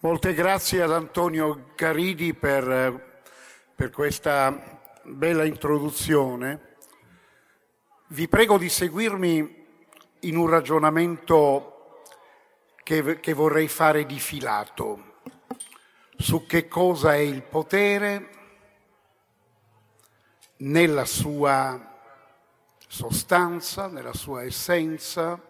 Molte grazie ad Antonio Caridi per, per, questa bella introduzione. Vi prego di seguirmi in un ragionamento che, che vorrei fare di filato su che cosa è il potere nella sua sostanza, nella sua essenza,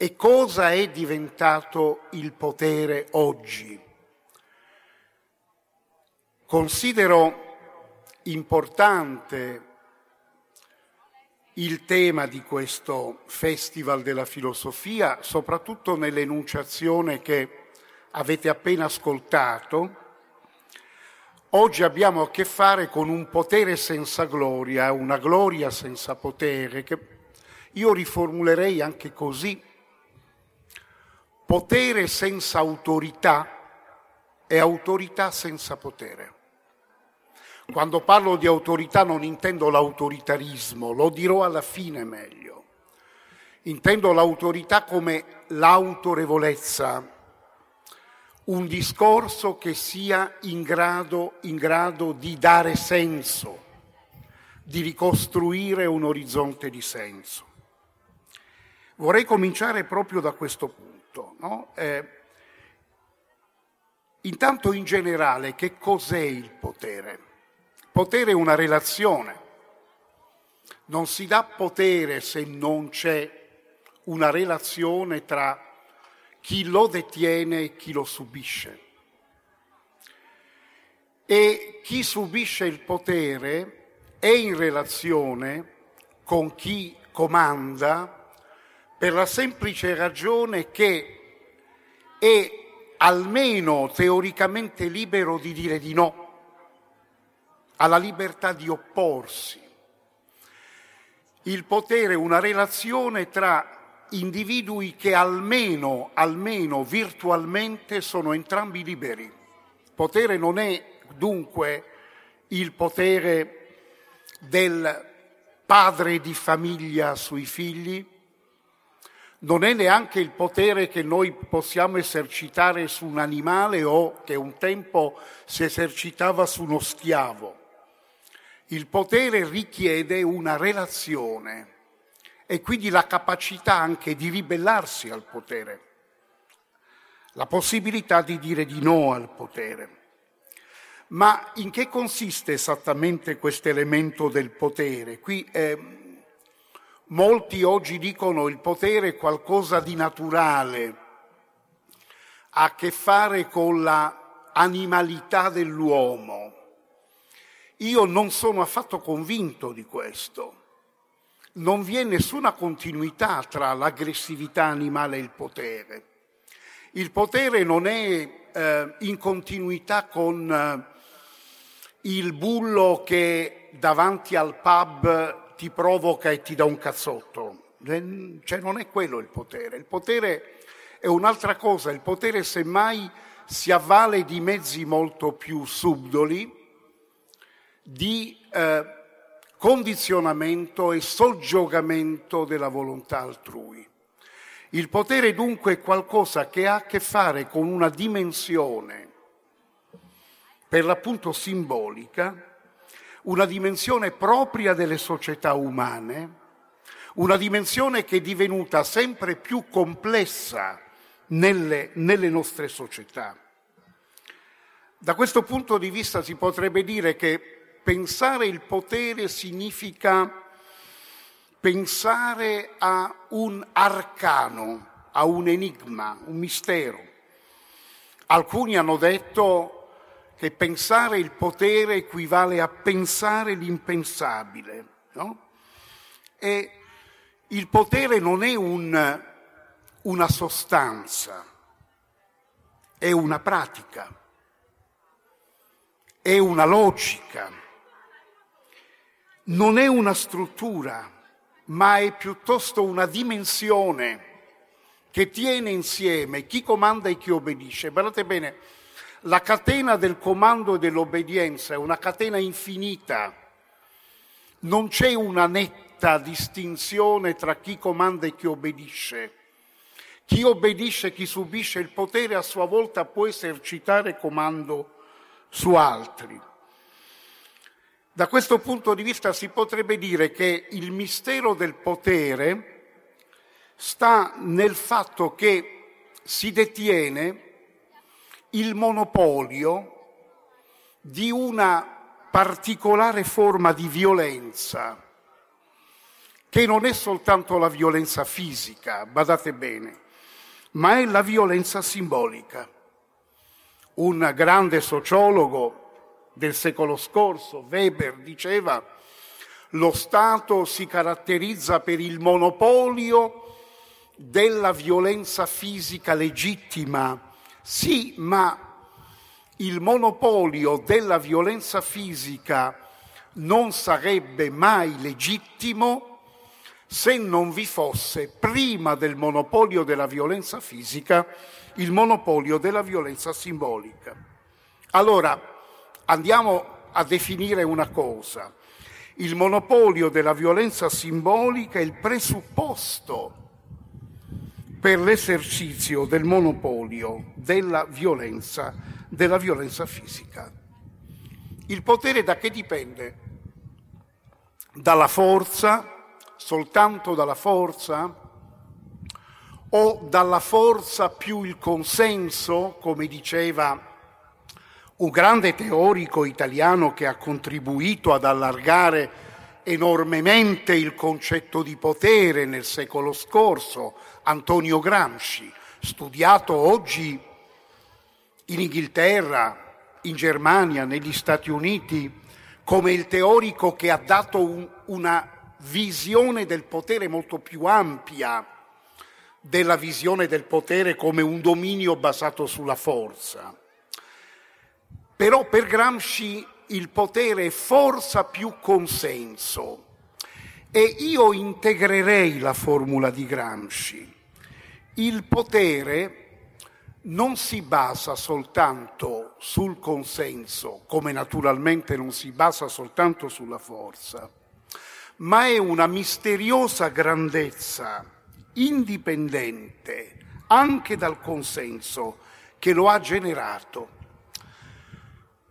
e cosa è diventato il potere oggi. Considero importante il tema di questo Festival della Filosofia, soprattutto nell'enunciazione che avete appena ascoltato. Oggi abbiamo a che fare con un potere senza gloria, una gloria senza potere, che io riformulerei anche così Potere senza autorità è autorità senza potere. Quando parlo di autorità non intendo l'autoritarismo, lo dirò alla fine meglio. Intendo l'autorità come l'autorevolezza, un discorso che sia in grado, in grado di dare senso, di ricostruire un orizzonte di senso. Vorrei cominciare proprio da questo punto tutto. No? Eh, intanto in generale che cos'è il potere? Potere è una relazione. Non si dà potere se non c'è una relazione tra chi lo detiene e chi lo subisce. E chi subisce il potere è in relazione con chi comanda per la semplice ragione che è almeno teoricamente libero di dire di no, ha la libertà di opporsi. Il potere è una relazione tra individui che almeno, almeno virtualmente sono entrambi liberi. Il potere non è dunque il potere del padre di famiglia sui figli, non è neanche il potere che noi possiamo esercitare su un animale o che un tempo si esercitava su uno schiavo. Il potere richiede una relazione e quindi la capacità anche di ribellarsi al potere, la possibilità di dire di no al potere. Ma in che consiste esattamente questo elemento del potere? Qui eh, Molti oggi dicono il potere è qualcosa di naturale, ha a che fare con la dell'uomo. Io non sono affatto convinto di questo. Non vi è nessuna continuità tra l'aggressività animale e il potere. Il potere non è eh, in continuità con eh, il bullo che davanti al pub ti provoca e ti dà un cazzotto. Cioè non è quello il potere. Il potere è un'altra cosa. Il potere semmai si avvale di mezzi molto più subdoli, di eh, condizionamento e soggiogamento della volontà altrui. Il potere dunque è qualcosa che ha a che fare con una dimensione per l'appunto simbolica una dimensione propria delle società umane, una dimensione che è divenuta sempre più complessa nelle, nelle nostre società. Da questo punto di vista si potrebbe dire che pensare il potere significa pensare a un arcano, a un enigma, un mistero. Alcuni hanno detto che pensare il potere equivale a pensare l'impensabile. No? E il potere non è un, una sostanza, è una pratica, è una logica, non è una struttura, ma è piuttosto una dimensione che tiene insieme chi comanda e chi obbedisce. Guardate bene, la catena del comando e dell'obbedienza è una catena infinita. Non c'è una netta distinzione tra chi comanda e chi obbedisce. Chi obbedisce, chi subisce il potere a sua volta può esercitare comando su altri. Da questo punto di vista si potrebbe dire che il mistero del potere sta nel fatto che si detiene il monopolio di una particolare forma di violenza, che non è soltanto la violenza fisica, badate bene, ma è la violenza simbolica. Un grande sociologo del secolo scorso, Weber, diceva lo Stato si caratterizza per il monopolio della violenza fisica legittima. Sì, ma il monopolio della violenza fisica non sarebbe mai legittimo se non vi fosse, prima del monopolio della violenza fisica, il monopolio della violenza simbolica. Allora, andiamo a definire una cosa. Il monopolio della violenza simbolica è il presupposto per l'esercizio del monopolio della violenza, della violenza fisica. Il potere da che dipende? Dalla forza, soltanto dalla forza o dalla forza più il consenso, come diceva un grande teorico italiano che ha contribuito ad allargare enormemente il concetto di potere nel secolo scorso, Antonio Gramsci, studiato oggi in Inghilterra, in Germania, negli Stati Uniti, come il teorico che ha dato un, una visione del potere molto più ampia della visione del potere come un dominio basato sulla forza. Però per Gramsci il potere è forza più consenso e io integrerei la formula di Gramsci. Il potere non si basa soltanto sul consenso, come naturalmente non si basa soltanto sulla forza, ma è una misteriosa grandezza indipendente anche dal consenso che lo ha generato.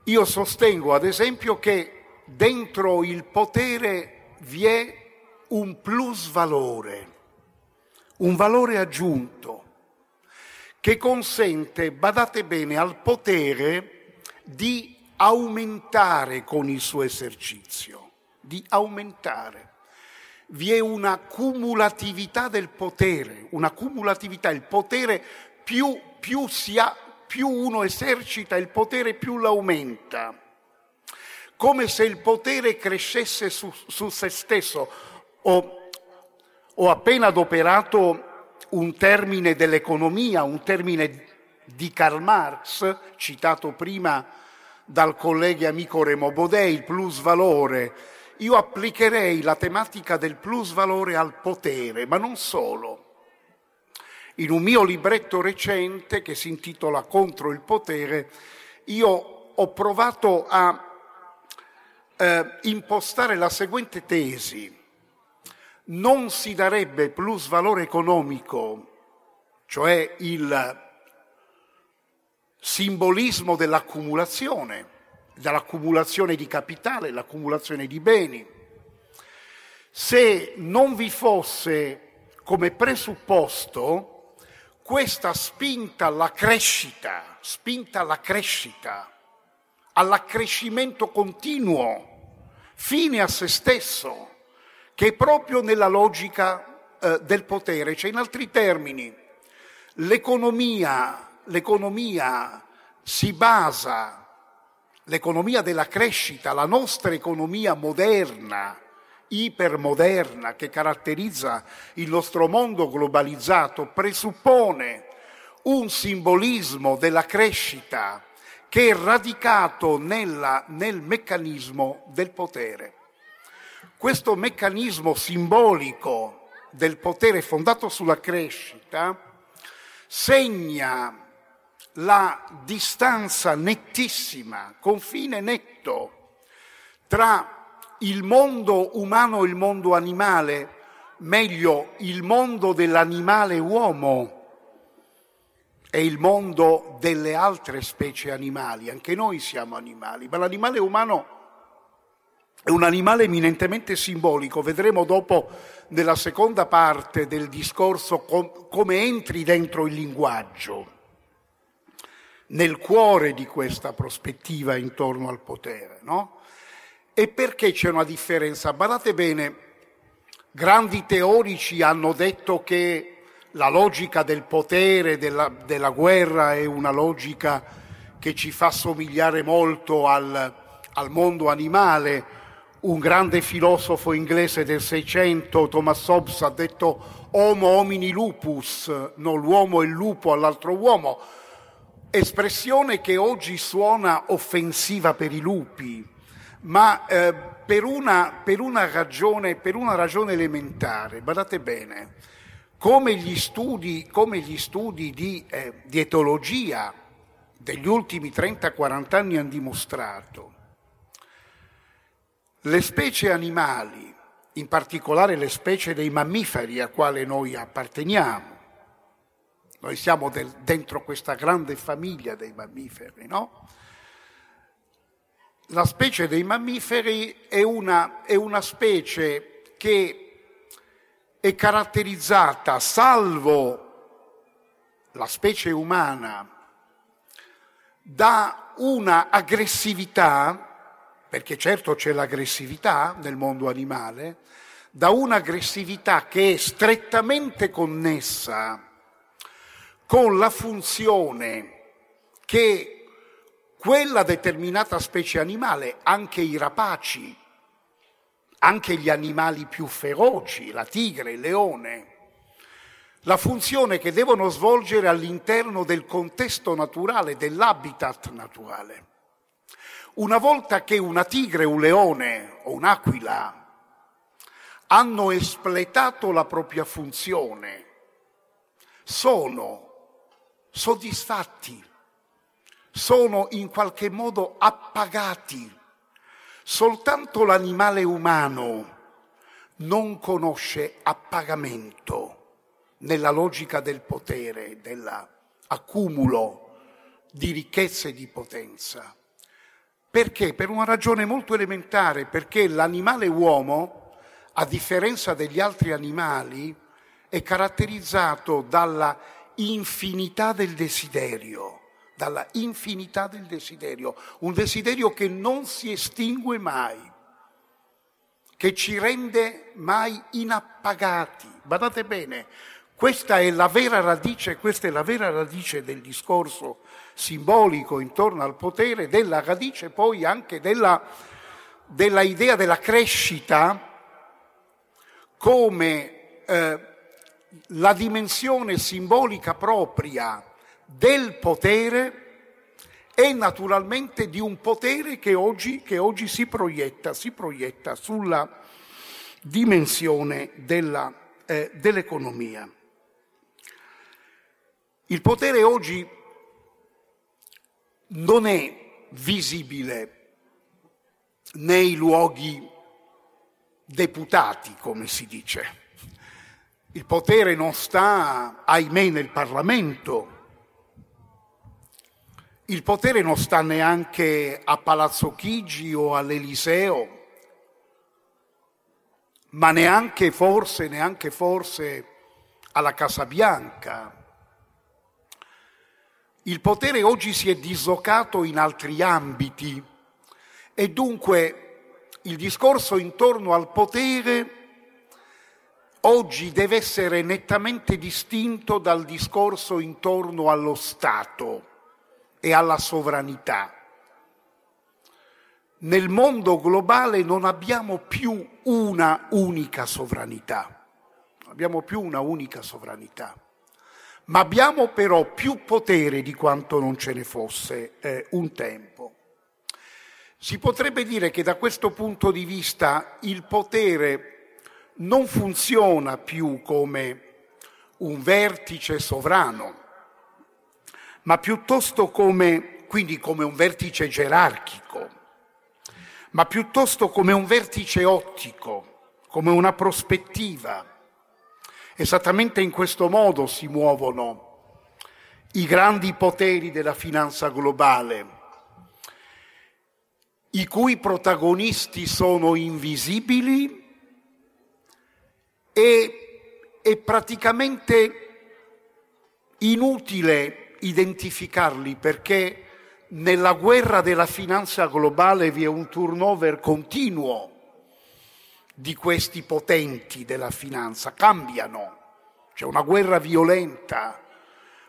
Io sostengo ad esempio che dentro il potere vi è un plus valore, un valore aggiunto che consente, badate bene, al potere di aumentare con il suo esercizio di aumentare. Vi è una cumulatività del potere, una cumulatività, il potere più, più, ha, più uno esercita il potere più l'aumenta, come se il potere crescesse su, su se stesso. Ho, ho appena adoperato un termine dell'economia, un termine di Karl Marx, citato prima dal collega e amico Remo Bodè, il plus valore io applicherei la tematica del plus valore al potere, ma non solo. In un mio libretto recente che si intitola Contro il potere, io ho provato a eh, impostare la seguente tesi. Non si darebbe plus valore economico, cioè il simbolismo dell'accumulazione, dall'accumulazione di capitale, l'accumulazione di beni. Se non vi fosse come presupposto questa spinta alla crescita, spinta alla crescita, all'accrescimento continuo, fine a se stesso, che è proprio nella logica eh, del potere, cioè in altri termini, l'economia, l'economia si basa l'economia della crescita, la nostra economia moderna, ipermoderna che caratterizza il nostro mondo globalizzato, presuppone un simbolismo della crescita che è radicato nella, nel meccanismo del potere. Questo meccanismo simbolico del potere fondato sulla crescita segna la distanza nettissima, confine netto tra il mondo umano e il mondo animale, meglio il mondo dell'animale uomo, è il mondo delle altre specie animali, anche noi siamo animali, ma l'animale umano è un animale eminentemente simbolico, vedremo dopo nella seconda parte del discorso com- come entri dentro il linguaggio, nel cuore di questa prospettiva intorno al potere, no? E perché c'è una differenza? Badate bene, grandi teorici hanno detto che la logica del potere, della, della guerra è una logica che ci fa somigliare molto al, al mondo animale. Un grande filosofo inglese del Seicento, Thomas Hobbes, ha detto homo homini lupus, non l'uomo e il lupo all'altro uomo, espressione che oggi suona offensiva per i lupi, ma eh, per, una, per, una ragione, per una ragione elementare, badate bene, come gli studi, come gli studi di, eh, di etologia degli ultimi 30-40 anni hanno dimostrato, le specie animali, in particolare le specie dei mammiferi a quale noi apparteniamo, noi siamo del, dentro questa grande famiglia dei mammiferi, no? La specie dei mammiferi è una, è una specie che è caratterizzata, salvo la specie umana, da una aggressività, perché certo c'è l'aggressività nel mondo animale, da un'aggressività che è strettamente connessa con la funzione che quella determinata specie animale, anche i rapaci, anche gli animali più feroci, la tigre, il leone, la funzione che devono svolgere all'interno del contesto naturale, dell'habitat naturale. Una volta che una tigre, un leone o un'aquila hanno espletato la propria funzione, sono soddisfatti, sono in qualche modo appagati Soltanto l'animale umano non conosce appagamento nella logica del potere, dell'accumulo di ricchezze e di potenza. Perché? Per una ragione molto elementare, perché l'animale uomo, a differenza degli altri animali, è caratterizzato dalla infinità del desiderio dalla infinità del desiderio, un desiderio che non si estingue mai, che ci rende mai inappagati. Badate bene, questa è la vera radice, questa è la vera radice del discorso simbolico intorno al potere, della radice poi anche della, della idea della crescita come eh, la dimensione simbolica propria del potere e naturalmente di un potere che oggi, che oggi si, proietta, si, proietta, sulla dimensione della, eh, dell'economia. Il potere oggi non è visibile nei luoghi deputati, come si dice. Il potere non sta, ahimè, nel Parlamento, il potere non sta neanche a Palazzo Chigi o all'Eliseo, ma neanche forse, neanche forse alla Casa Bianca. Il potere oggi si è dislocato in altri ambiti e dunque il discorso intorno al potere oggi deve essere nettamente distinto dal discorso intorno allo Stato e alla sovranità. Nel mondo globale non abbiamo più una unica sovranità, non abbiamo più una unica sovranità, ma abbiamo però più potere di quanto non ce ne fosse eh, un tempo. Si potrebbe dire che da questo punto di vista il potere non funziona più come un vertice sovrano, ma piuttosto come, quindi come un vertice gerarchico, ma piuttosto come un vertice ottico, come una prospettiva. Esattamente in questo modo si muovono i grandi poteri della finanza globale, i cui protagonisti sono invisibili e è praticamente inutile identificarli perché nella guerra della finanza globale vi è un turnover continuo di questi potenti della finanza, cambiano, c'è una guerra violenta,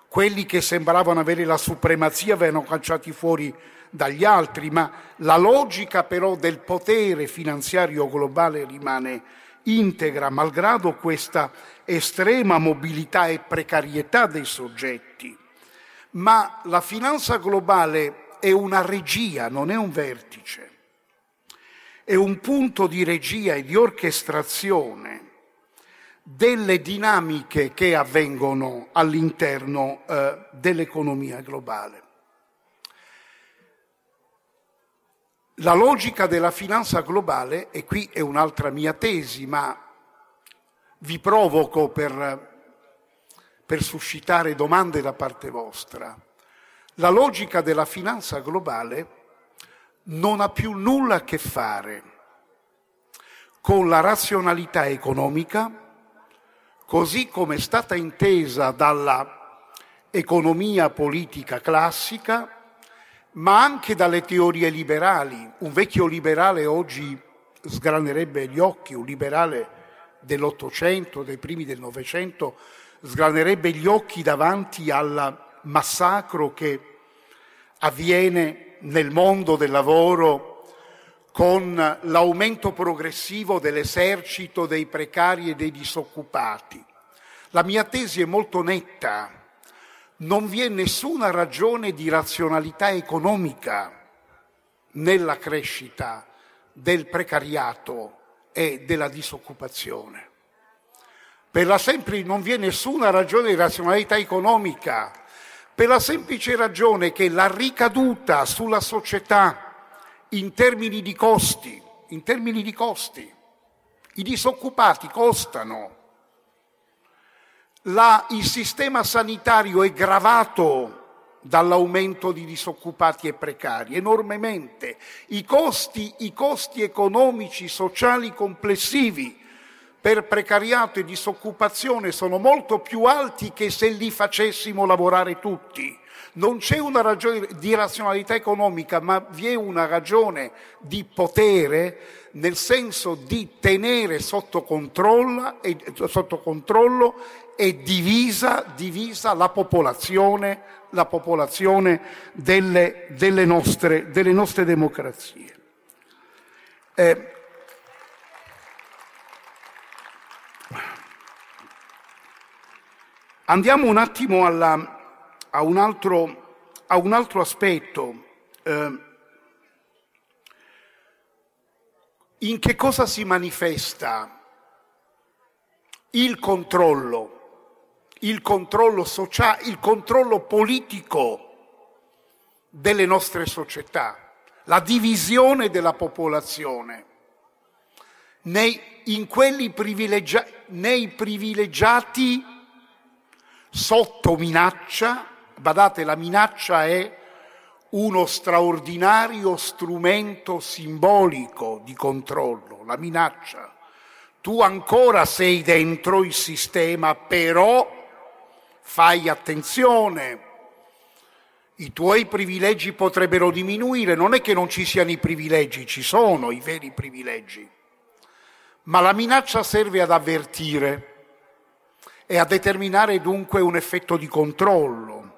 quelli che sembravano avere la supremazia vengono cacciati fuori dagli altri, ma la logica però del potere finanziario globale rimane integra, malgrado questa estrema mobilità e precarietà dei soggetti. Ma la finanza globale è una regia, non è un vertice, è un punto di regia e di orchestrazione delle dinamiche che avvengono all'interno eh, dell'economia globale. La logica della finanza globale, e qui è un'altra mia tesi, ma vi provoco per, per suscitare domande da parte vostra, la logica della finanza globale non ha più nulla a che fare con la razionalità economica, così come è stata intesa dalla economia politica classica, ma anche dalle teorie liberali. Un vecchio liberale oggi sgranerebbe gli occhi, un liberale dell'Ottocento, dei primi del Novecento, sgranerebbe gli occhi davanti al massacro che avviene nel mondo del lavoro con l'aumento progressivo dell'esercito dei precari e dei disoccupati. La mia tesi è molto netta non vi è nessuna ragione di razionalità economica nella crescita del precariato e della disoccupazione. Per la sempre, non vi è nessuna ragione di razionalità economica, per la semplice ragione che la ricaduta sulla società in termini di costi, in termini di costi, i disoccupati costano, la, il sistema sanitario è gravato dall'aumento di disoccupati e precari, enormemente. I costi, I costi economici, sociali complessivi per precariato e disoccupazione sono molto più alti che se li facessimo lavorare tutti. Non c'è una ragione di razionalità economica, ma vi è una ragione di potere nel senso di tenere sotto controllo, sotto controllo e divisa, divisa la popolazione, la popolazione delle, delle, nostre, delle nostre, democrazie. Eh, andiamo un attimo alla, a, un altro, a, un altro, aspetto. Eh, in che cosa si manifesta il controllo il controllo sociale, il controllo politico delle nostre società, la divisione della popolazione nei, privilegia, nei privilegiati sotto minaccia, badate la minaccia è uno straordinario strumento simbolico di controllo, la minaccia. Tu ancora sei dentro il sistema, però fai attenzione, i tuoi privilegi potrebbero diminuire, non è che non ci siano i privilegi, ci sono i veri privilegi, ma la minaccia serve ad avvertire e a determinare dunque un effetto di controllo.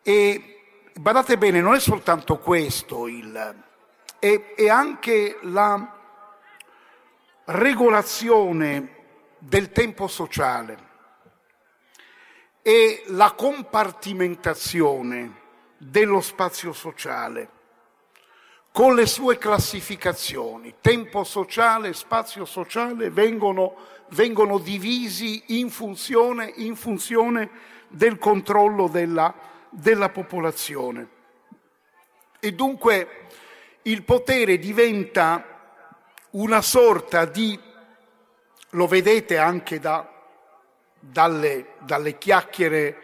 E badate bene, non è soltanto questo, il, è, è anche la regolazione del tempo sociale e la compartimentazione dello spazio sociale con le sue classificazioni, tempo sociale, spazio sociale, vengono, vengono divisi in funzione, in funzione, del controllo della, della popolazione. E dunque il potere diventa una sorta di, lo vedete anche da dalle, dalle chiacchiere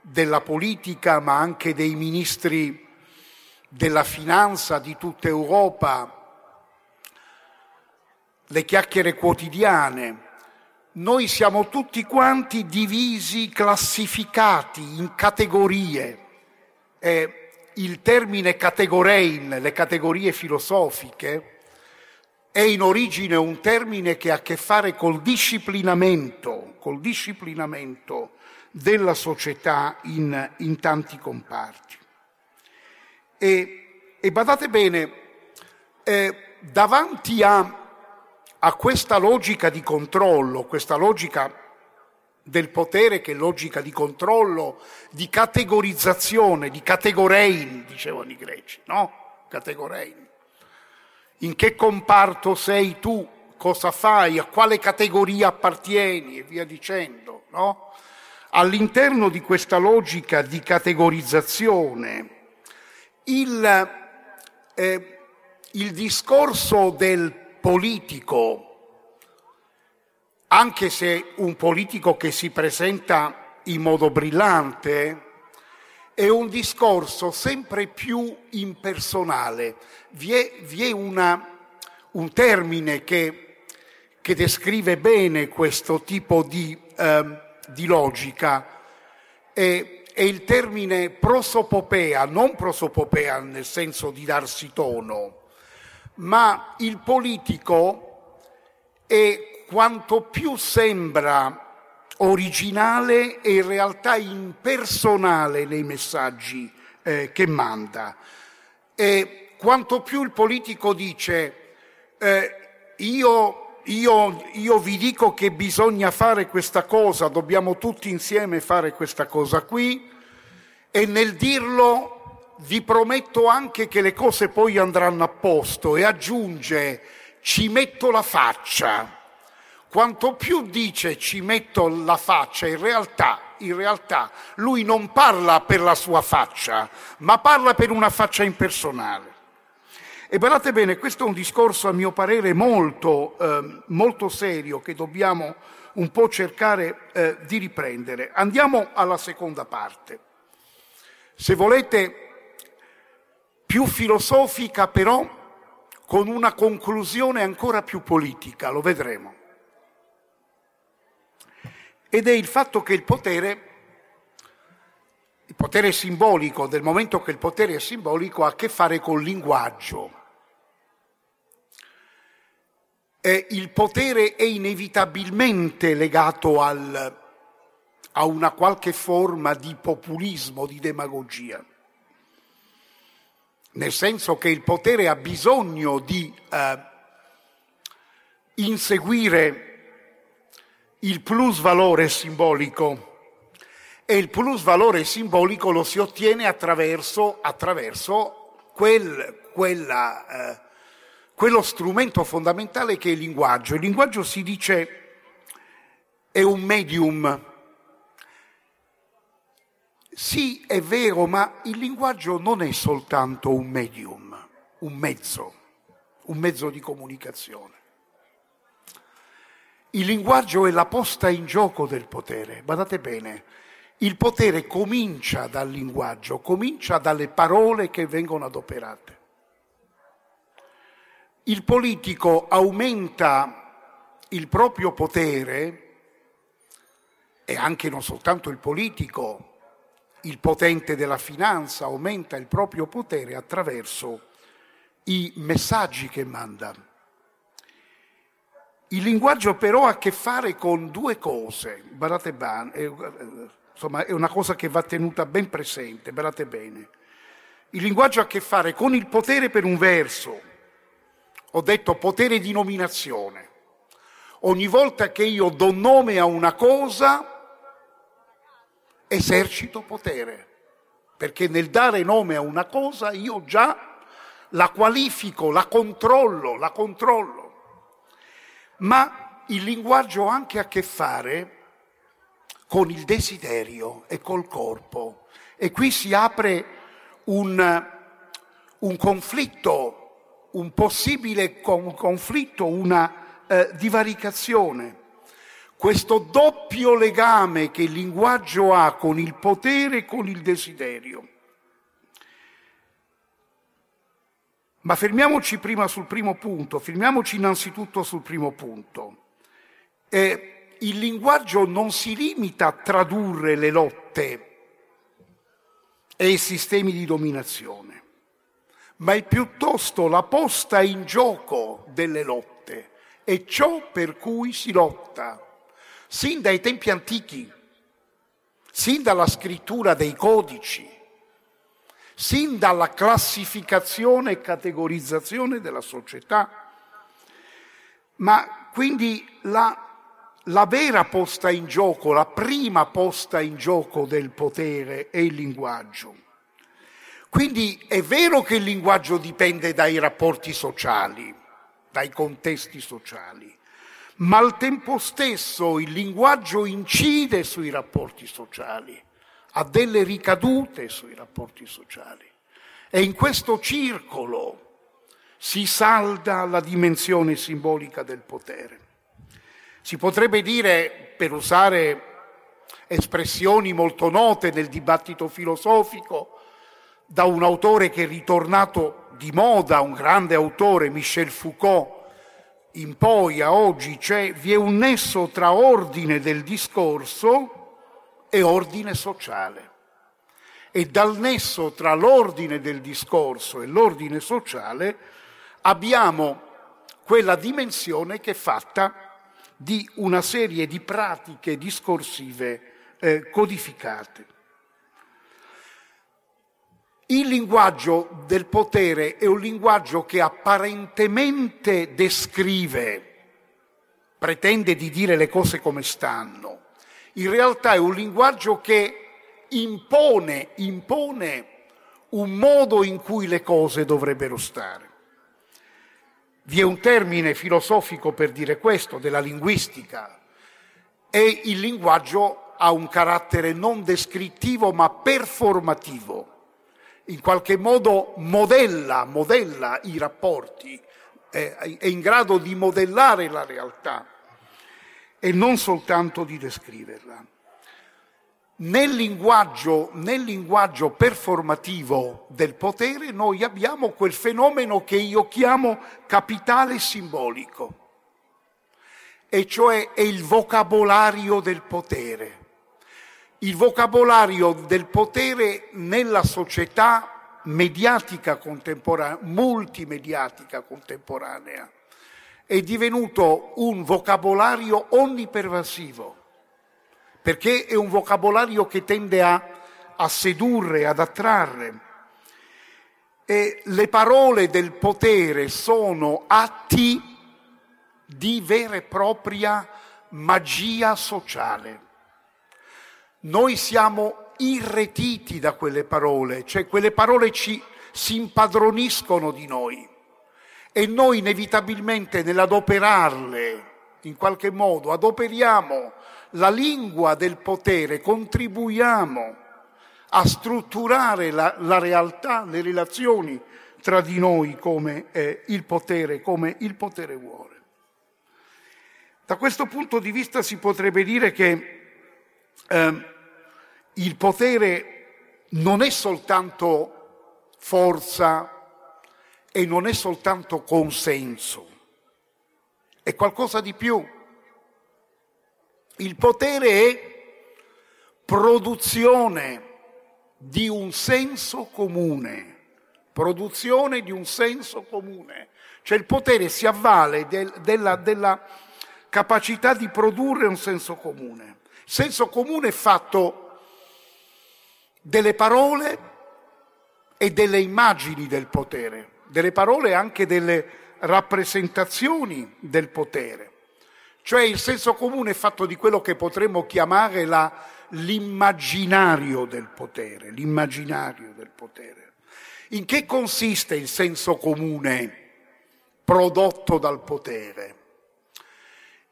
della politica, ma anche dei ministri della finanza di tutta Europa, le chiacchiere quotidiane, noi siamo tutti quanti divisi, classificati in categorie. Eh, il termine categorein, le categorie filosofiche, è in origine un termine che ha a che fare col disciplinamento, col disciplinamento della società in, in tanti comparti. E, e badate bene, eh, davanti a a questa logica di controllo, questa logica del potere che è logica di controllo, di categorizzazione, di categorein, dicevano i greci, no? Categorein. In che comparto sei tu? Cosa fai? A quale categoria appartieni? E via dicendo, no? All'interno di questa logica di categorizzazione, il, eh, il discorso del politico, anche se un politico che si presenta in modo brillante, è un discorso sempre più impersonale. Vi è, vi è una, un termine che, che, descrive bene questo tipo di, eh, di logica, è, è il termine prosopopea, non prosopopea nel senso di darsi tono, ma il politico è quanto più sembra originale e in realtà impersonale nei messaggi eh, che manda. E quanto più il politico dice eh, io, io, io vi dico che bisogna fare questa cosa, dobbiamo tutti insieme fare questa cosa qui, e nel dirlo vi prometto anche che le cose poi andranno a posto e aggiunge ci metto la faccia. Quanto più dice ci metto la faccia, in realtà, in realtà lui non parla per la sua faccia, ma parla per una faccia impersonale. E guardate bene, questo è un discorso a mio parere molto, eh, molto serio che dobbiamo un po' cercare eh, di riprendere. Andiamo alla seconda parte. Se volete più filosofica però con una conclusione ancora più politica, lo vedremo. Ed è il fatto che il potere, il potere simbolico, del momento che il potere è simbolico, ha a che fare col linguaggio. E il potere è inevitabilmente legato al, a una qualche forma di populismo, di demagogia nel senso che il potere ha bisogno di eh, inseguire il plus valore simbolico e il plus valore simbolico lo si ottiene attraverso, attraverso quel, quella, eh, quello strumento fondamentale che è il linguaggio. Il linguaggio si dice è un medium sì, è vero, ma il linguaggio non è soltanto un medium, un mezzo, un mezzo di comunicazione. Il linguaggio è la posta in gioco del potere. Guardate bene, il potere comincia dal linguaggio, comincia dalle parole che vengono adoperate. Il politico aumenta il proprio potere e anche non soltanto il politico, il potente della finanza aumenta il proprio potere attraverso i messaggi che manda. Il linguaggio però ha a che fare con due cose, badate bene, insomma è una cosa che va tenuta ben presente, badate bene. Il linguaggio ha a che fare con il potere per un verso, ho detto potere di nominazione. Ogni volta che io do nome a una cosa, esercito potere, perché nel dare nome a una cosa io già la qualifico, la controllo, la controllo. Ma il linguaggio ha anche a che fare con il desiderio e col corpo. E qui si apre un, un conflitto, un possibile conflitto, una eh, divaricazione. Questo doppio legame che il linguaggio ha con il potere e con il desiderio. Ma fermiamoci prima sul primo punto, fermiamoci innanzitutto sul primo punto. Eh, il linguaggio non si limita a tradurre le lotte e i sistemi di dominazione, ma è piuttosto la posta in gioco delle lotte e ciò per cui si lotta sin dai tempi antichi, sin dalla scrittura dei codici, sin dalla classificazione e categorizzazione della società. Ma quindi la, la vera posta in gioco, la prima posta in gioco del potere è il linguaggio. Quindi è vero che il linguaggio dipende dai rapporti sociali, dai contesti sociali, ma al tempo stesso il linguaggio incide sui rapporti sociali, ha delle ricadute sui rapporti sociali. E in questo circolo si salda la dimensione simbolica del potere. Si potrebbe dire, per usare espressioni molto note nel dibattito filosofico, da un autore che è ritornato di moda, un grande autore, Michel Foucault, in poi a oggi vi è un nesso tra ordine del discorso e ordine sociale. E dal nesso tra l'ordine del discorso e l'ordine sociale abbiamo quella dimensione che è fatta di una serie di pratiche discorsive eh, codificate. Il linguaggio del potere è un linguaggio che apparentemente descrive, pretende di dire le cose come stanno. In realtà è un linguaggio che impone, impone un modo in cui le cose dovrebbero stare. Vi è un termine filosofico per dire questo, della linguistica, e il linguaggio ha un carattere non descrittivo ma performativo in qualche modo modella, modella i rapporti, è in grado di modellare la realtà e non soltanto di descriverla. Nel linguaggio, nel linguaggio, performativo del potere noi abbiamo quel fenomeno che io chiamo capitale simbolico, e cioè è il vocabolario del potere il vocabolario del potere nella società mediatica contemporanea, multimediatica contemporanea, è divenuto un vocabolario onnipervasivo, perché è un vocabolario che tende a, a sedurre, ad attrarre. E le parole del potere sono atti di vera e propria magia sociale. Noi siamo irretiti da quelle parole, cioè quelle parole ci, si impadroniscono di noi e noi inevitabilmente nell'adoperarle, in qualche modo, adoperiamo la lingua del potere, contribuiamo a strutturare la, la realtà, le relazioni tra di noi come eh, il potere, come il potere vuole. Da questo punto di vista si potrebbe dire che eh, il potere non è soltanto forza e non è soltanto consenso, è qualcosa di più. Il potere è produzione di un senso comune, produzione di un senso comune. Cioè il potere si avvale del, della, della capacità di produrre un senso comune. Senso comune è fatto delle parole e delle immagini del potere, delle parole e anche delle rappresentazioni del potere. Cioè il senso comune è fatto di quello che potremmo chiamare la, l'immaginario del potere, l'immaginario del potere. In che consiste il senso comune prodotto dal potere?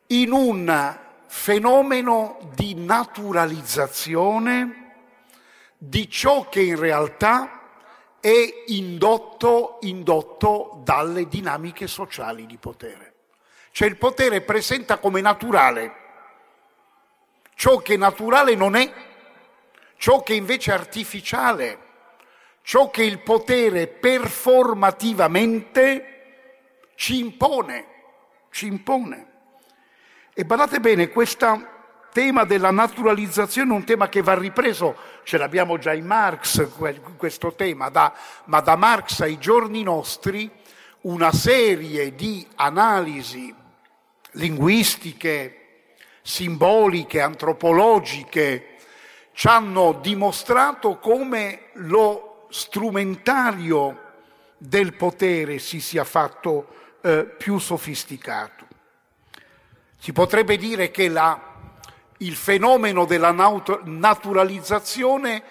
In un fenomeno di naturalizzazione di ciò che in realtà è indotto, indotto dalle dinamiche sociali di potere. Cioè il potere presenta come naturale ciò che naturale non è, ciò che invece è artificiale, ciò che il potere performativamente ci impone, ci impone. E badate bene, questo tema della naturalizzazione è un tema che va ripreso, ce l'abbiamo già in Marx questo tema, da, ma da Marx ai giorni nostri una serie di analisi linguistiche, simboliche, antropologiche, ci hanno dimostrato come lo strumentario del potere si sia fatto eh, più sofisticato. Si potrebbe dire che la, il fenomeno della naturalizzazione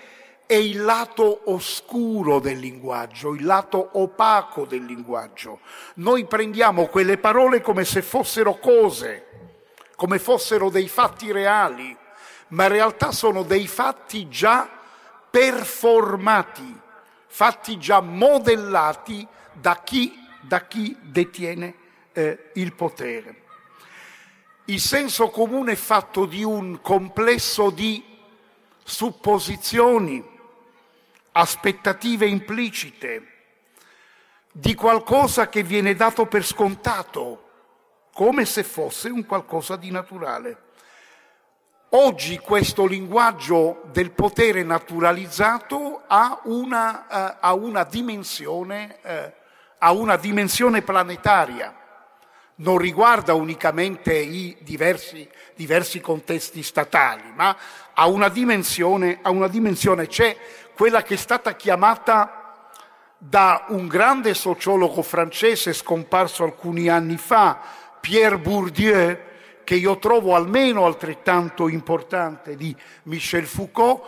è il lato oscuro del linguaggio, il lato opaco del linguaggio. Noi prendiamo quelle parole come se fossero cose, come fossero dei fatti reali, ma in realtà sono dei fatti già performati, fatti già modellati da chi, da chi detiene eh, il potere. Il senso comune è fatto di un complesso di supposizioni, aspettative implicite, di qualcosa che viene dato per scontato, come se fosse un qualcosa di naturale. Oggi questo linguaggio del potere naturalizzato ha una, uh, ha una, dimensione, uh, ha una dimensione planetaria non riguarda unicamente i diversi, diversi, contesti statali, ma ha una dimensione, ha una dimensione, c'è quella che è stata chiamata da un grande sociologo francese scomparso alcuni anni fa, Pierre Bourdieu, che io trovo almeno altrettanto importante di Michel Foucault,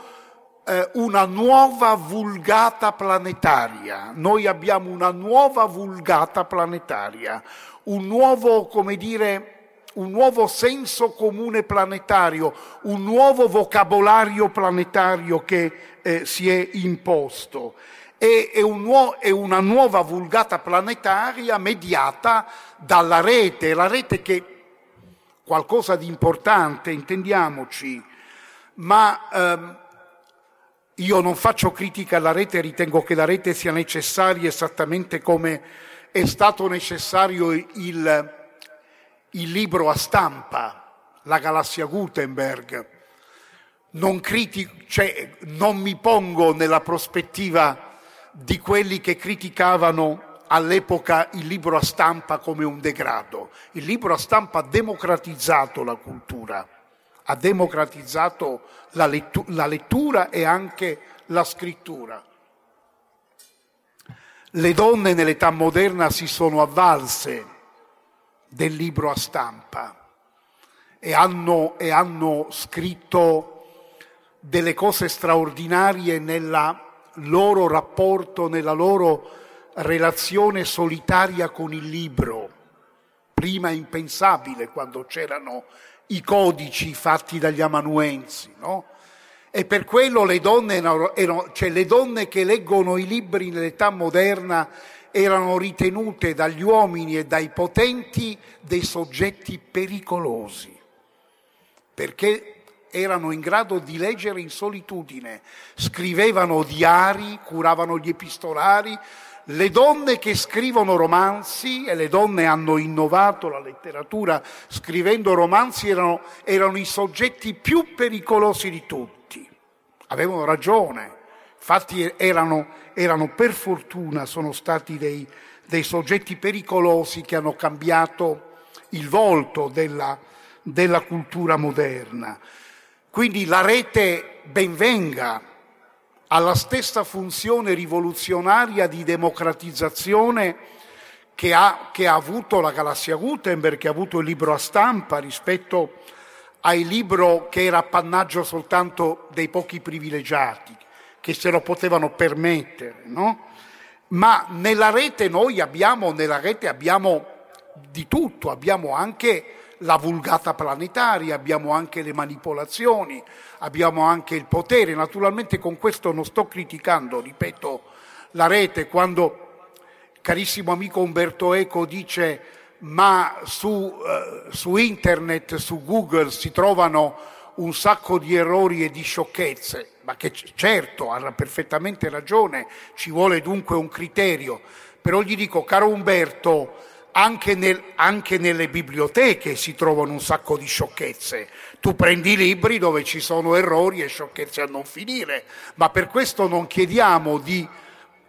eh, una nuova vulgata planetaria. Noi abbiamo una nuova vulgata planetaria, un nuovo, come dire, un nuovo senso comune planetario, un nuovo vocabolario planetario che eh, si è imposto. E, è, un nuo- è una nuova vulgata planetaria mediata dalla rete, la rete che qualcosa di importante, intendiamoci, ma ehm, io non faccio critica alla rete, ritengo che la rete sia necessaria esattamente come è stato necessario il, il libro a stampa, la galassia Gutenberg. Non, critico, cioè, non mi pongo nella prospettiva di quelli che criticavano all'epoca il libro a stampa come un degrado. Il libro a stampa ha democratizzato la cultura, ha democratizzato la, lettu- la lettura e anche la scrittura. Le donne nell'età moderna si sono avvalse del libro a stampa e hanno, e hanno scritto delle cose straordinarie nel loro rapporto, nella loro relazione solitaria con il libro, prima impensabile quando c'erano i codici fatti dagli amanuensi, no? E per quello le donne, erano, cioè le donne che leggono i libri nell'età moderna erano ritenute dagli uomini e dai potenti dei soggetti pericolosi, perché erano in grado di leggere in solitudine, scrivevano diari, curavano gli epistolari, le donne che scrivono romanzi, e le donne hanno innovato la letteratura scrivendo romanzi, erano, erano i soggetti più pericolosi di tutti avevano ragione, infatti erano, erano per fortuna, sono stati dei, dei, soggetti pericolosi che hanno cambiato il volto della, della cultura moderna. Quindi la rete benvenga alla stessa funzione rivoluzionaria di democratizzazione che ha, che ha, avuto la galassia Gutenberg, che ha avuto il libro a stampa rispetto ai libro che era appannaggio soltanto dei pochi privilegiati, che se lo potevano permettere, no? Ma nella rete noi abbiamo, rete abbiamo di tutto, abbiamo anche la vulgata planetaria, abbiamo anche le manipolazioni, abbiamo anche il potere. Naturalmente con questo non sto criticando, ripeto, la rete quando carissimo amico Umberto Eco dice ma su, uh, su internet, su Google si trovano un sacco di errori e di sciocchezze, ma che certo ha perfettamente ragione, ci vuole dunque un criterio. Però gli dico, caro Umberto, anche, nel, anche, nelle biblioteche si trovano un sacco di sciocchezze. Tu prendi i libri dove ci sono errori e sciocchezze a non finire, ma per questo non chiediamo di,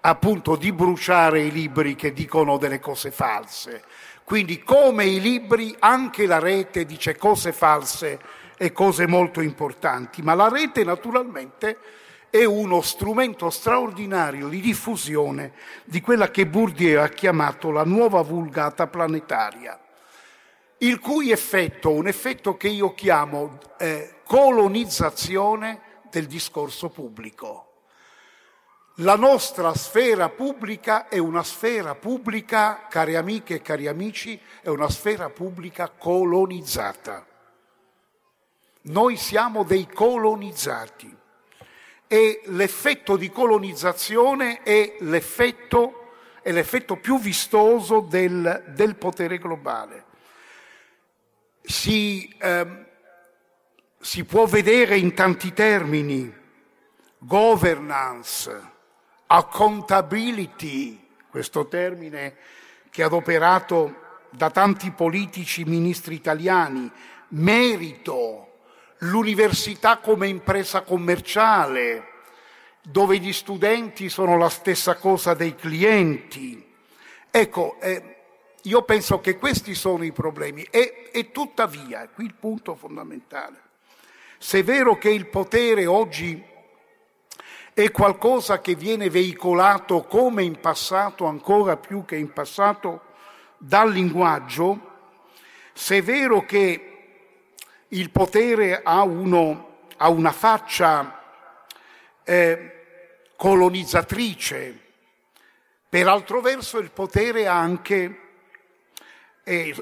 appunto, di bruciare i libri che dicono delle cose false. Quindi come i libri, anche la rete dice cose false e cose molto importanti, ma la rete naturalmente è uno strumento straordinario di diffusione di quella che Bourdieu ha chiamato la nuova vulgata planetaria, il cui effetto, un effetto che io chiamo eh, colonizzazione del discorso pubblico. La nostra sfera pubblica è una sfera pubblica, cari amiche e cari amici, è una sfera pubblica colonizzata. Noi siamo dei colonizzati e l'effetto di colonizzazione è l'effetto, è l'effetto più vistoso del, del potere globale. Si, ehm, si può vedere in tanti termini, governance, accountability, questo termine che è adoperato da tanti politici ministri italiani, merito, l'università come impresa commerciale, dove gli studenti sono la stessa cosa dei clienti. Ecco, eh, io penso che questi sono i problemi e, e tuttavia, qui il punto fondamentale, se è vero che il potere oggi è qualcosa che viene veicolato come in passato, ancora più che in passato, dal linguaggio, se è vero che il potere ha, uno, ha una faccia eh, colonizzatrice, per altro verso il potere ha anche eh,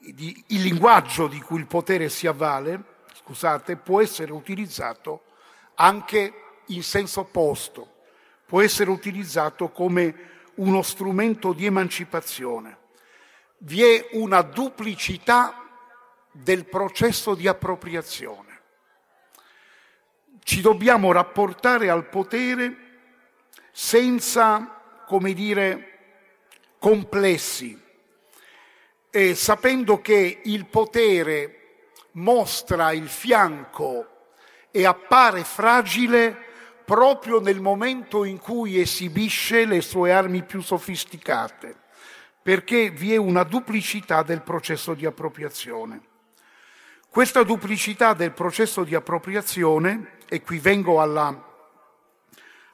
il linguaggio di cui il potere si avvale, scusate, può essere utilizzato anche in senso opposto, può essere utilizzato come uno strumento di emancipazione. Vi è una duplicità del processo di appropriazione. Ci dobbiamo rapportare al potere senza, come dire, complessi, e sapendo che il potere mostra il fianco e appare fragile proprio nel momento in cui esibisce le sue armi più sofisticate, perché vi è una duplicità del processo di appropriazione. Questa duplicità del processo di appropriazione, e qui vengo alla,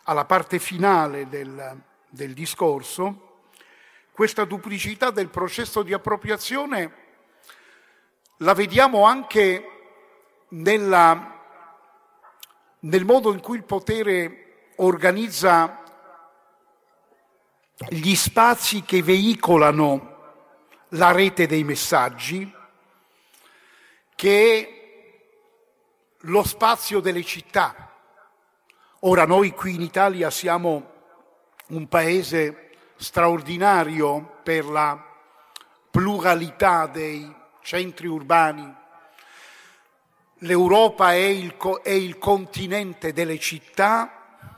alla parte finale del, del discorso, questa duplicità del processo di appropriazione la vediamo anche nella, nel modo in cui il potere organizza gli spazi che veicolano la rete dei messaggi, che è lo spazio delle città. Ora noi qui in Italia siamo un paese straordinario per la pluralità dei centri urbani. L'Europa è il, è il continente delle città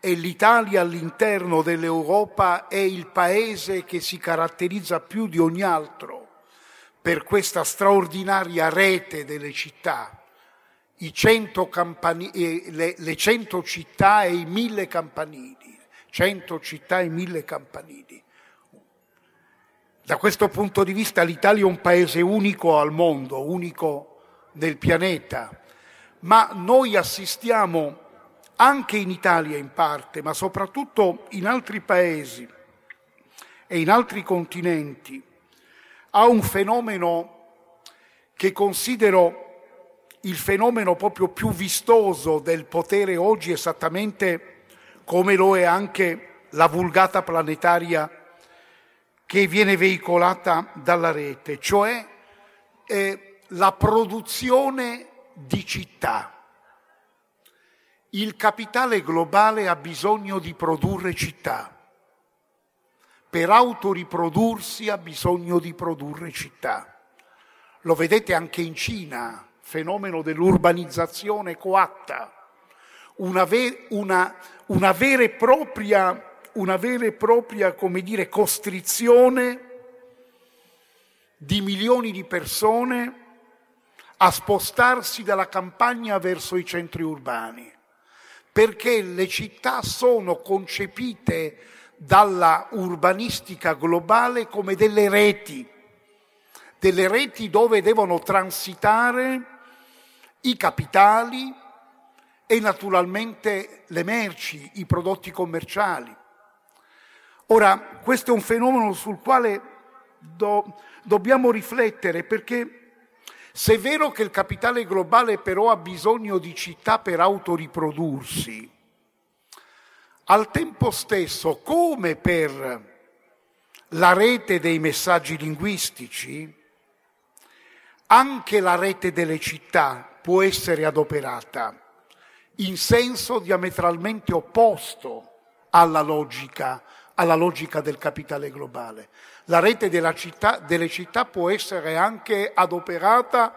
e l'Italia all'interno dell'Europa è il paese che si caratterizza più di ogni altro per questa straordinaria rete delle città, campani- le, le cento città e i mille campanili, cento città e mille campanili. Da questo punto di vista l'Italia è un paese unico al mondo, unico nel pianeta, ma noi assistiamo anche in Italia in parte, ma soprattutto in altri paesi e in altri continenti, a un fenomeno che considero il fenomeno proprio più vistoso del potere oggi esattamente come lo è anche la vulgata planetaria che viene veicolata dalla rete, cioè eh, la produzione di città. Il capitale globale ha bisogno di produrre città per autoriprodursi ha bisogno di produrre città. Lo vedete anche in Cina, fenomeno dell'urbanizzazione coatta, una, ver- una, una, vera e propria, una vera e propria, come dire, costrizione di milioni di persone a spostarsi dalla campagna verso i centri urbani, perché le città sono concepite dalla urbanistica globale come delle reti, delle reti dove devono transitare i capitali e naturalmente le merci, i prodotti commerciali. Ora, questo è un fenomeno sul quale do, dobbiamo riflettere perché se è vero che il capitale globale però ha bisogno di città per autoriprodursi, al tempo stesso, come per la rete dei messaggi linguistici, anche la rete delle città può essere adoperata in senso diametralmente opposto alla logica, alla logica del capitale globale la rete città, delle città può essere anche adoperata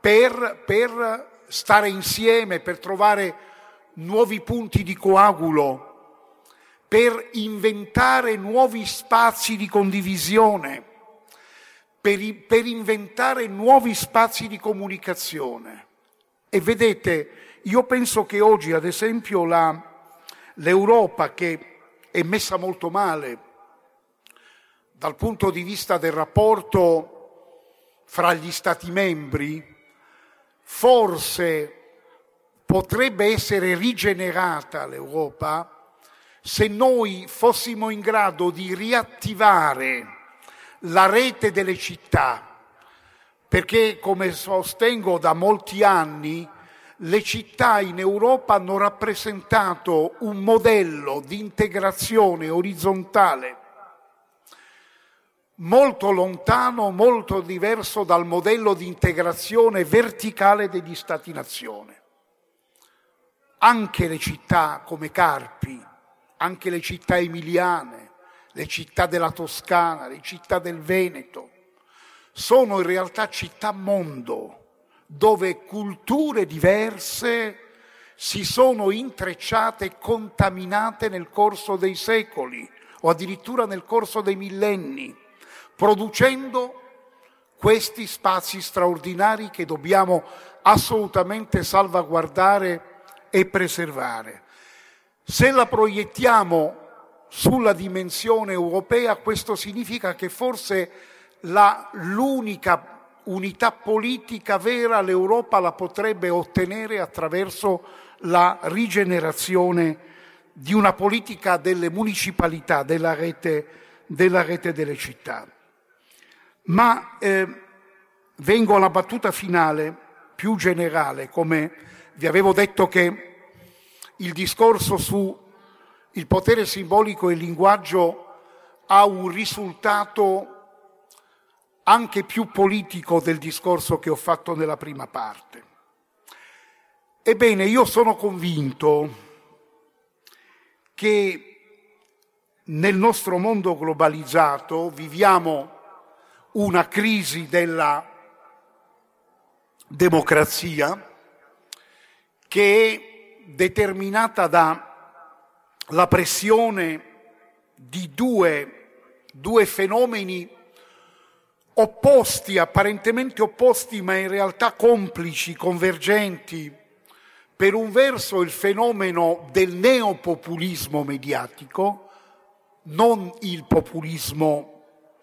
per, per stare insieme, per trovare nuovi punti di coagulo, per inventare nuovi spazi di condivisione, per, per, inventare nuovi spazi di comunicazione. E vedete, io penso che oggi, ad esempio, la, l'Europa, che è messa molto male dal punto di vista del rapporto fra gli Stati membri, forse potrebbe essere rigenerata l'Europa se noi fossimo in grado di riattivare la rete delle città, perché come sostengo da molti anni, le città in Europa hanno rappresentato un modello di integrazione orizzontale molto lontano, molto diverso dal modello di integrazione verticale degli Stati-nazione. Anche le città come Carpi, anche le città emiliane, le città della Toscana, le città del Veneto, sono in realtà città mondo, dove culture diverse si sono intrecciate e contaminate nel corso dei secoli o addirittura nel corso dei millenni producendo questi spazi straordinari che dobbiamo assolutamente salvaguardare e preservare. Se la proiettiamo sulla dimensione europea, questo significa che forse la, l'unica unità politica vera l'Europa la potrebbe ottenere attraverso la rigenerazione di una politica delle municipalità, della rete, della rete delle città. Ma eh, vengo alla battuta finale, più generale, come vi avevo detto che il discorso su il potere simbolico e il linguaggio ha un risultato anche più politico del discorso che ho fatto nella prima parte. Ebbene, io sono convinto che nel nostro mondo globalizzato viviamo una crisi della democrazia che è determinata dalla pressione di due, due fenomeni opposti, apparentemente opposti, ma in realtà complici, convergenti. Per un verso il fenomeno del neopopulismo mediatico, non il populismo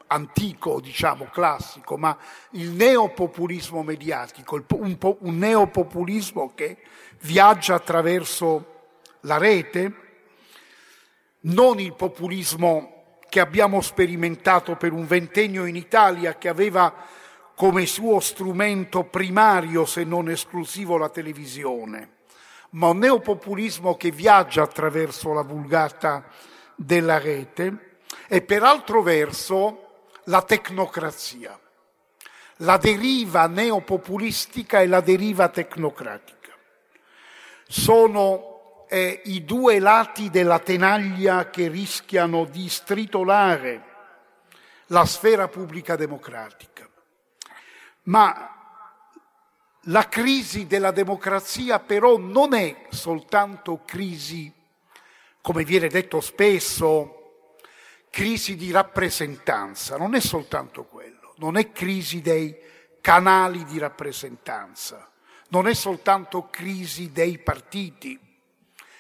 antico, diciamo classico, ma il neopopulismo mediatico, un, po- un neopopulismo che viaggia attraverso la rete, non il populismo che abbiamo sperimentato per un ventennio in Italia, che aveva come suo strumento primario, se non esclusivo, la televisione, ma un neopopulismo che viaggia attraverso la vulgata della rete e per altro verso la tecnocrazia, la deriva neopopulistica e la deriva tecnocratica. Sono eh, i due lati della tenaglia che rischiano di stritolare la sfera pubblica democratica. Ma la crisi della democrazia però non è soltanto crisi, come viene detto spesso, crisi di rappresentanza, non è soltanto quello, non è crisi dei canali di rappresentanza, non è soltanto crisi dei partiti.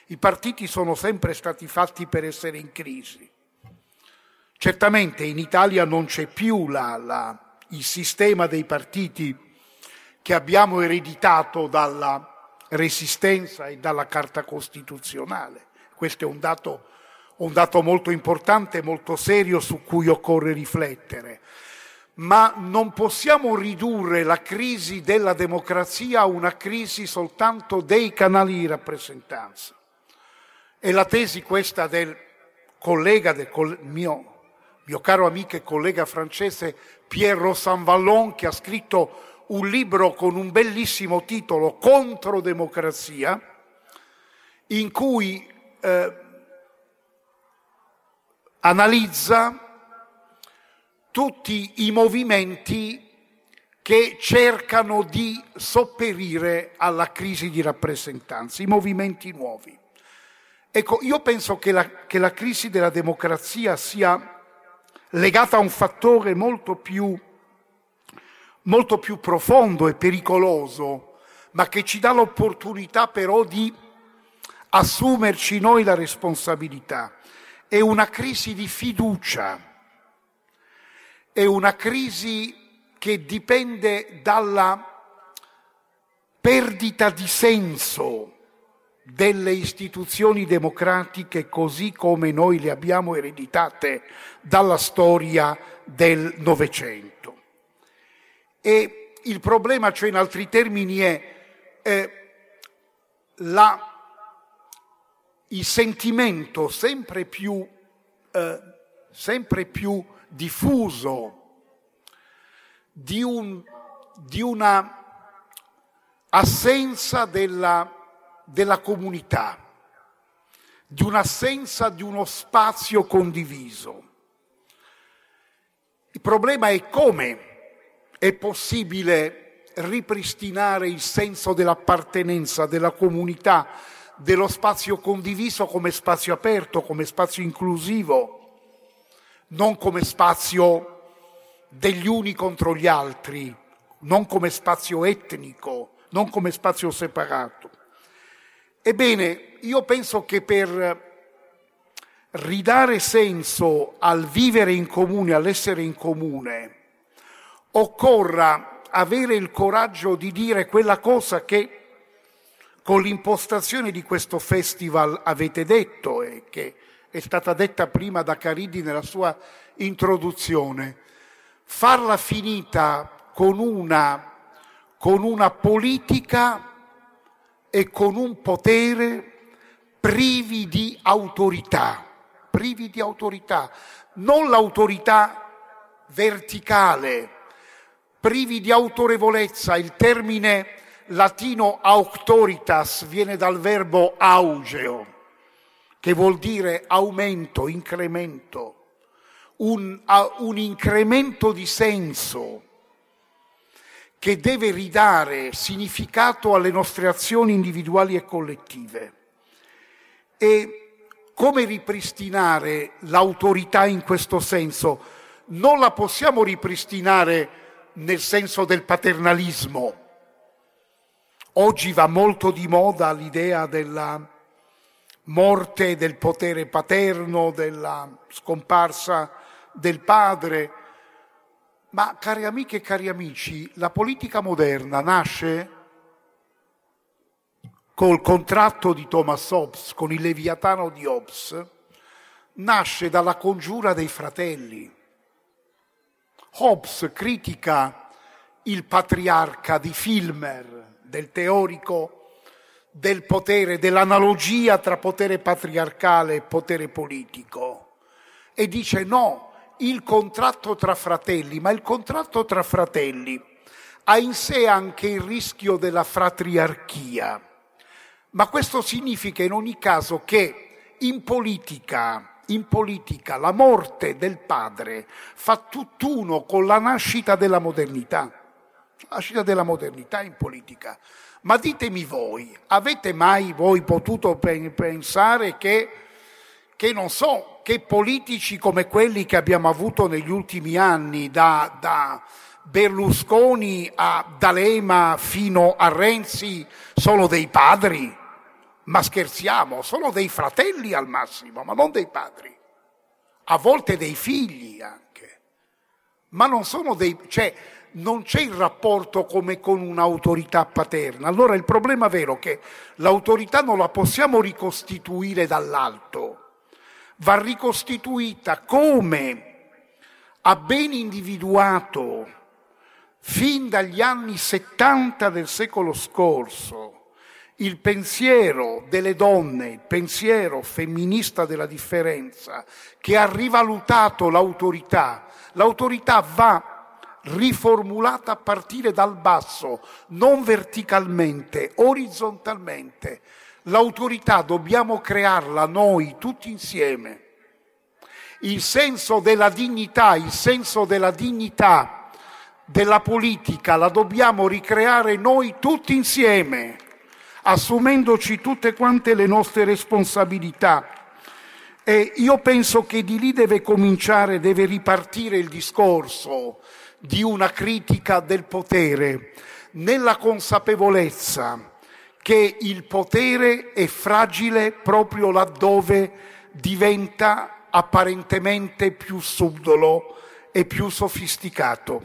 I partiti sono sempre stati fatti per essere in crisi. Certamente in Italia non c'è più la, la, il sistema dei partiti che abbiamo ereditato dalla resistenza e dalla Carta Costituzionale. Questo è un dato, un dato molto importante, molto serio su cui occorre riflettere. Ma non possiamo ridurre la crisi della democrazia a una crisi soltanto dei canali di rappresentanza. È la tesi questa del collega, del mio, mio caro amico e collega francese Pierre Sanvallon, che ha scritto un libro con un bellissimo titolo, Contro democrazia, in cui eh, analizza tutti i movimenti che cercano di sopperire alla crisi di rappresentanza, i movimenti nuovi. Ecco, io penso che la, che la crisi della democrazia sia legata a un fattore molto più molto più profondo e pericoloso, ma che ci dà l'opportunità però di assumerci noi la responsabilità. È una crisi di fiducia, è una crisi che dipende dalla perdita di senso delle istituzioni democratiche così come noi le abbiamo ereditate dalla storia del Novecento. E il problema, cioè in altri termini, è eh, la, il sentimento sempre più, eh, sempre più diffuso di, un, di una assenza della, della comunità, di un'assenza di uno spazio condiviso. Il problema è come è possibile ripristinare il senso dell'appartenenza, della comunità, dello spazio condiviso come spazio aperto, come spazio inclusivo, non come spazio degli uni contro gli altri, non come spazio etnico, non come spazio separato. Ebbene, io penso che per ridare senso al vivere in comune, all'essere in comune, occorra avere il coraggio di dire quella cosa che con l'impostazione di questo festival avete detto e che è stata detta prima da Caridi nella sua introduzione, farla finita con una, con una politica e con un potere privi di autorità, privi di autorità, non l'autorità verticale, privi di autorevolezza. Il termine latino auctoritas viene dal verbo augeo, che vuol dire aumento, incremento, un, un incremento di senso che deve ridare significato alle nostre azioni individuali e collettive. E come ripristinare l'autorità in questo senso? Non la possiamo ripristinare nel senso del paternalismo. Oggi va molto di moda l'idea della morte del potere paterno, della scomparsa del padre. Ma cari amiche e cari amici, la politica moderna nasce col contratto di Thomas Hobbes, con il Leviatano di Hobbes, nasce dalla congiura dei fratelli. Hobbes critica il patriarca di Filmer, del teorico del potere, dell'analogia tra potere patriarcale e potere politico, e dice no, il contratto tra fratelli, ma il contratto tra fratelli ha in sé anche il rischio della fratriarchia. Ma questo significa in ogni caso che in politica in politica la morte del padre fa tutt'uno con la nascita della modernità. la sfida della modernità in politica. Ma ditemi voi, avete mai voi potuto pensare che, che non so, che politici come quelli che abbiamo avuto negli ultimi anni, da, da Berlusconi a D'Alema fino a Renzi, sono dei padri? Ma scherziamo, sono dei fratelli al massimo, ma non dei padri. A volte dei figli anche. Ma non sono dei... cioè non c'è il rapporto come con un'autorità paterna. Allora il problema vero è che l'autorità non la possiamo ricostituire dall'alto, va ricostituita come ha ben individuato fin dagli anni 70 del secolo scorso il pensiero delle donne, il pensiero femminista della differenza, che ha rivalutato l'autorità. L'autorità va riformulata a partire dal basso, non verticalmente, orizzontalmente. L'autorità dobbiamo crearla noi tutti insieme. Il senso della dignità, il senso della dignità della politica la dobbiamo ricreare noi tutti insieme, assumendoci tutte quante le nostre responsabilità. E io penso che di lì deve cominciare, deve ripartire il discorso di una critica del potere, nella consapevolezza che il potere è fragile proprio laddove diventa apparentemente più subdolo e più sofisticato.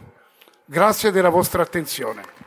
Grazie della vostra attenzione.